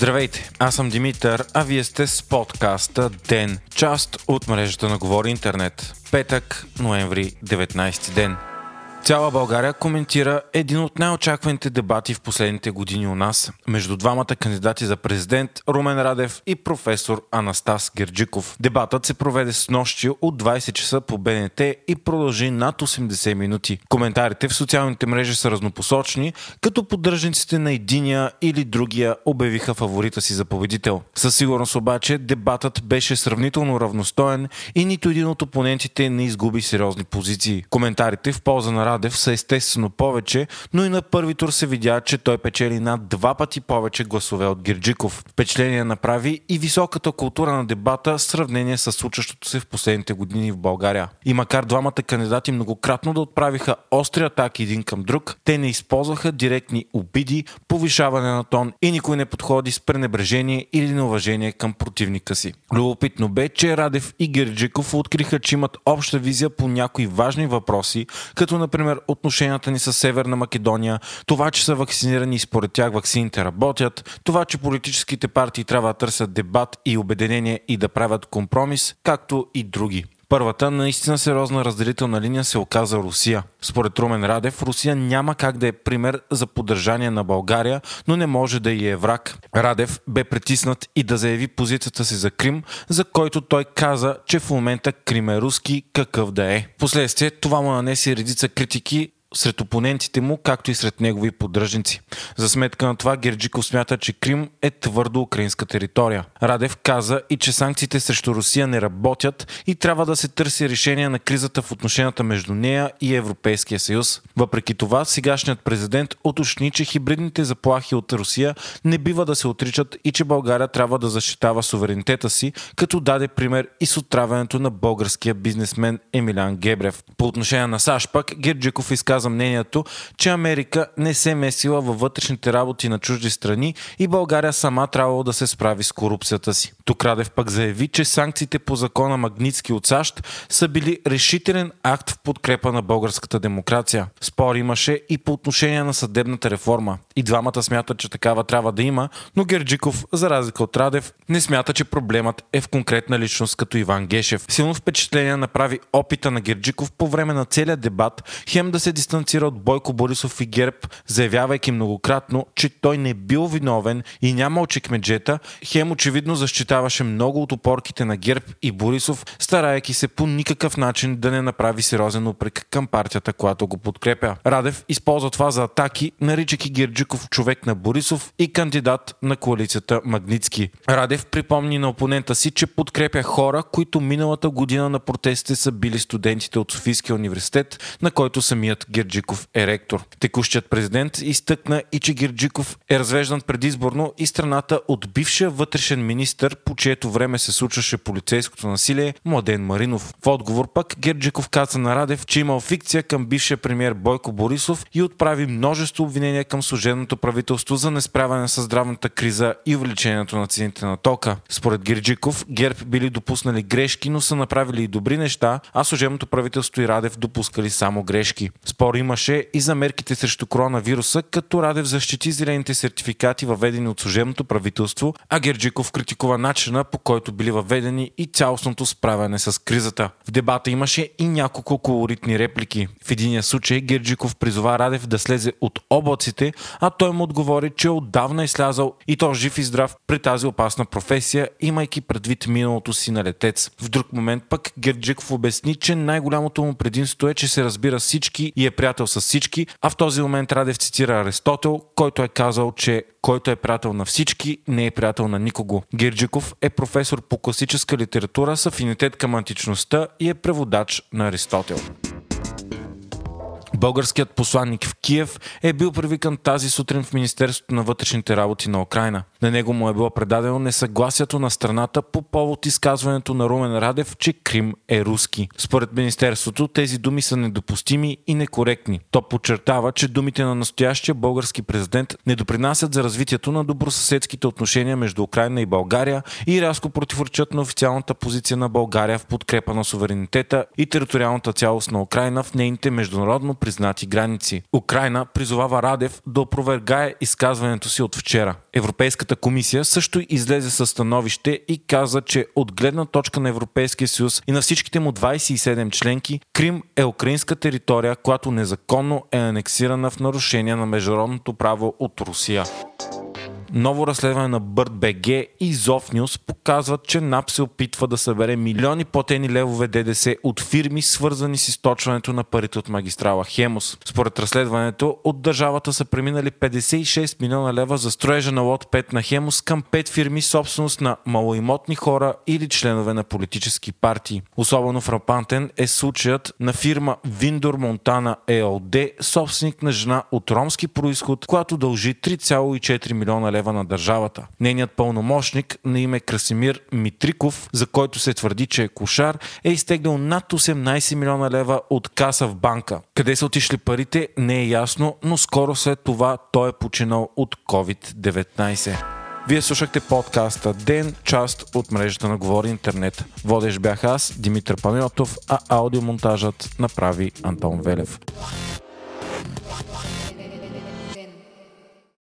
Здравейте, аз съм Димитър, а вие сте с подкаста ДЕН, част от мрежата на Говори Интернет. Петък, ноември, 19 ден. Цяла България коментира един от най-очакваните дебати в последните години у нас между двамата кандидати за президент Румен Радев и професор Анастас Герджиков. Дебатът се проведе с нощи от 20 часа по БНТ и продължи над 80 минути. Коментарите в социалните мрежи са разнопосочни, като поддръжниците на единия или другия обявиха фаворита си за победител. Със сигурност обаче дебатът беше сравнително равностоен и нито един от опонентите не изгуби сериозни позиции. Коментарите в полза на Радев са естествено повече, но и на първи тур се видя, че той печели над два пъти повече гласове от Герджиков. Впечатление направи и високата култура на дебата в сравнение с случващото се в последните години в България. И макар двамата кандидати многократно да отправиха остри атаки един към друг, те не използваха директни обиди, повишаване на тон и никой не подходи с пренебрежение или неуважение към противника си. Любопитно бе, че Радев и Герджиков откриха, че имат обща визия по някои важни въпроси, като например например, отношенията ни с Северна Македония, това, че са вакцинирани и според тях вакцините работят, това, че политическите партии трябва да търсят дебат и обединение и да правят компромис, както и други. Първата наистина сериозна разделителна линия се оказа Русия. Според Румен Радев, Русия няма как да е пример за поддържание на България, но не може да и е враг. Радев бе притиснат и да заяви позицията си за Крим, за който той каза, че в момента Крим е руски, какъв да е. Последствие това му нанесе редица критики сред опонентите му, както и сред негови поддръжници. За сметка на това Герджиков смята, че Крим е твърдо украинска територия. Радев каза и че санкциите срещу Русия не работят и трябва да се търси решение на кризата в отношенията между нея и Европейския съюз. Въпреки това, сегашният президент уточни, че хибридните заплахи от Русия не бива да се отричат и че България трябва да защитава суверенитета си, като даде пример и с отравянето на българския бизнесмен Емилян Гебрев. По отношение на САЩ пък, Герджиков изказа изказа мнението, че Америка не се месила във вътрешните работи на чужди страни и България сама трябвало да се справи с корупцията си. Тук Радев пък заяви, че санкциите по закона Магницки от САЩ са били решителен акт в подкрепа на българската демокрация. Спор имаше и по отношение на съдебната реформа. И двамата смятат, че такава трябва да има, но Герджиков, за разлика от Радев, не смята, че проблемът е в конкретна личност като Иван Гешев. Силно впечатление направи опита на Герджиков по време на целия дебат, хем да се дистанцира от Бойко Борисов и ГЕРБ, заявявайки многократно, че той не бил виновен и нямал чекмеджета, хем очевидно защитаваше много от опорките на ГЕРБ и Борисов, старайки се по никакъв начин да не направи сериозен упрек към партията, която го подкрепя. Радев използва това за атаки, наричайки Герджиков човек на Борисов и кандидат на коалицията Магницки. Радев припомни на опонента си, че подкрепя хора, които миналата година на протестите са били студентите от Софийския университет, на който самият Герджиков е ректор. Текущият президент изтъкна и че Герджиков е развеждан предизборно и страната от бившия вътрешен министр, по чието време се случваше полицейското насилие, Младен Маринов. В отговор пък Герджиков каза на Радев, че имал фикция към бившия премьер Бойко Борисов и отправи множество обвинения към служебното правителство за несправяне с здравната криза и увеличението на цените на тока. Според Герджиков, ГЕРБ били допуснали грешки, но са направили и добри неща, а служебното правителство и Радев допускали само грешки. Спор имаше и за мерките срещу коронавируса, като Радев защити зелените сертификати, въведени от служебното правителство, а Герджиков критикува начина по който били въведени и цялостното справяне с кризата. В дебата имаше и няколко колоритни реплики. В единия случай Герджиков призова Радев да слезе от облаците, а той му отговори, че отдавна е слязал и то жив и здрав при тази опасна професия, имайки предвид миналото си на летец. В друг момент пък Герджиков обясни, че най-голямото му предимство е, че се разбира всички и е приятел с всички, а в този момент Радев цитира Аристотел, който е казал, че който е приятел на всички, не е приятел на никого. Гирджиков е професор по класическа литература с афинитет към античността и е преводач на Аристотел. Българският посланник в Киев е бил привикан тази сутрин в Министерството на вътрешните работи на Украина. На него му е било предадено несъгласието на страната по повод изказването на Румен Радев, че Крим е руски. Според Министерството тези думи са недопустими и некоректни. То подчертава, че думите на настоящия български президент не допринасят за развитието на добросъседските отношения между Украина и България и рязко противоречат на официалната позиция на България в подкрепа на суверенитета и териториалната цялост на Украина в нейните международно граници. Украина призовава Радев да опровергае изказването си от вчера. Европейската комисия също излезе със становище и каза, че от гледна точка на Европейския съюз и на всичките му 27 членки, Крим е украинска територия, която незаконно е анексирана в нарушение на международното право от Русия. Ново разследване на БГ и Зофнюс показват, че НАП се опитва да събере милиони платени левове ДДС от фирми, свързани с източването на парите от магистрала Хемус. Според разследването, от държавата са преминали 56 милиона лева за строежа на лот 5 на Хемус към 5 фирми собственост на малоимотни хора или членове на политически партии. Особено фрапантен е случаят на фирма Виндор Монтана ЕОД, собственик на жена от ромски происход, която дължи 3,4 милиона лева лева на държавата. Нейният пълномощник на име Красимир Митриков, за който се твърди, че е кошар, е изтеглял над 18 милиона лева от каса в банка. Къде са отишли парите не е ясно, но скоро след това той е починал от COVID-19. Вие слушахте подкаста Ден, част от мрежата на Говори Интернет. Водещ бях аз, Димитър Панайотов, а аудиомонтажът направи Антон Велев.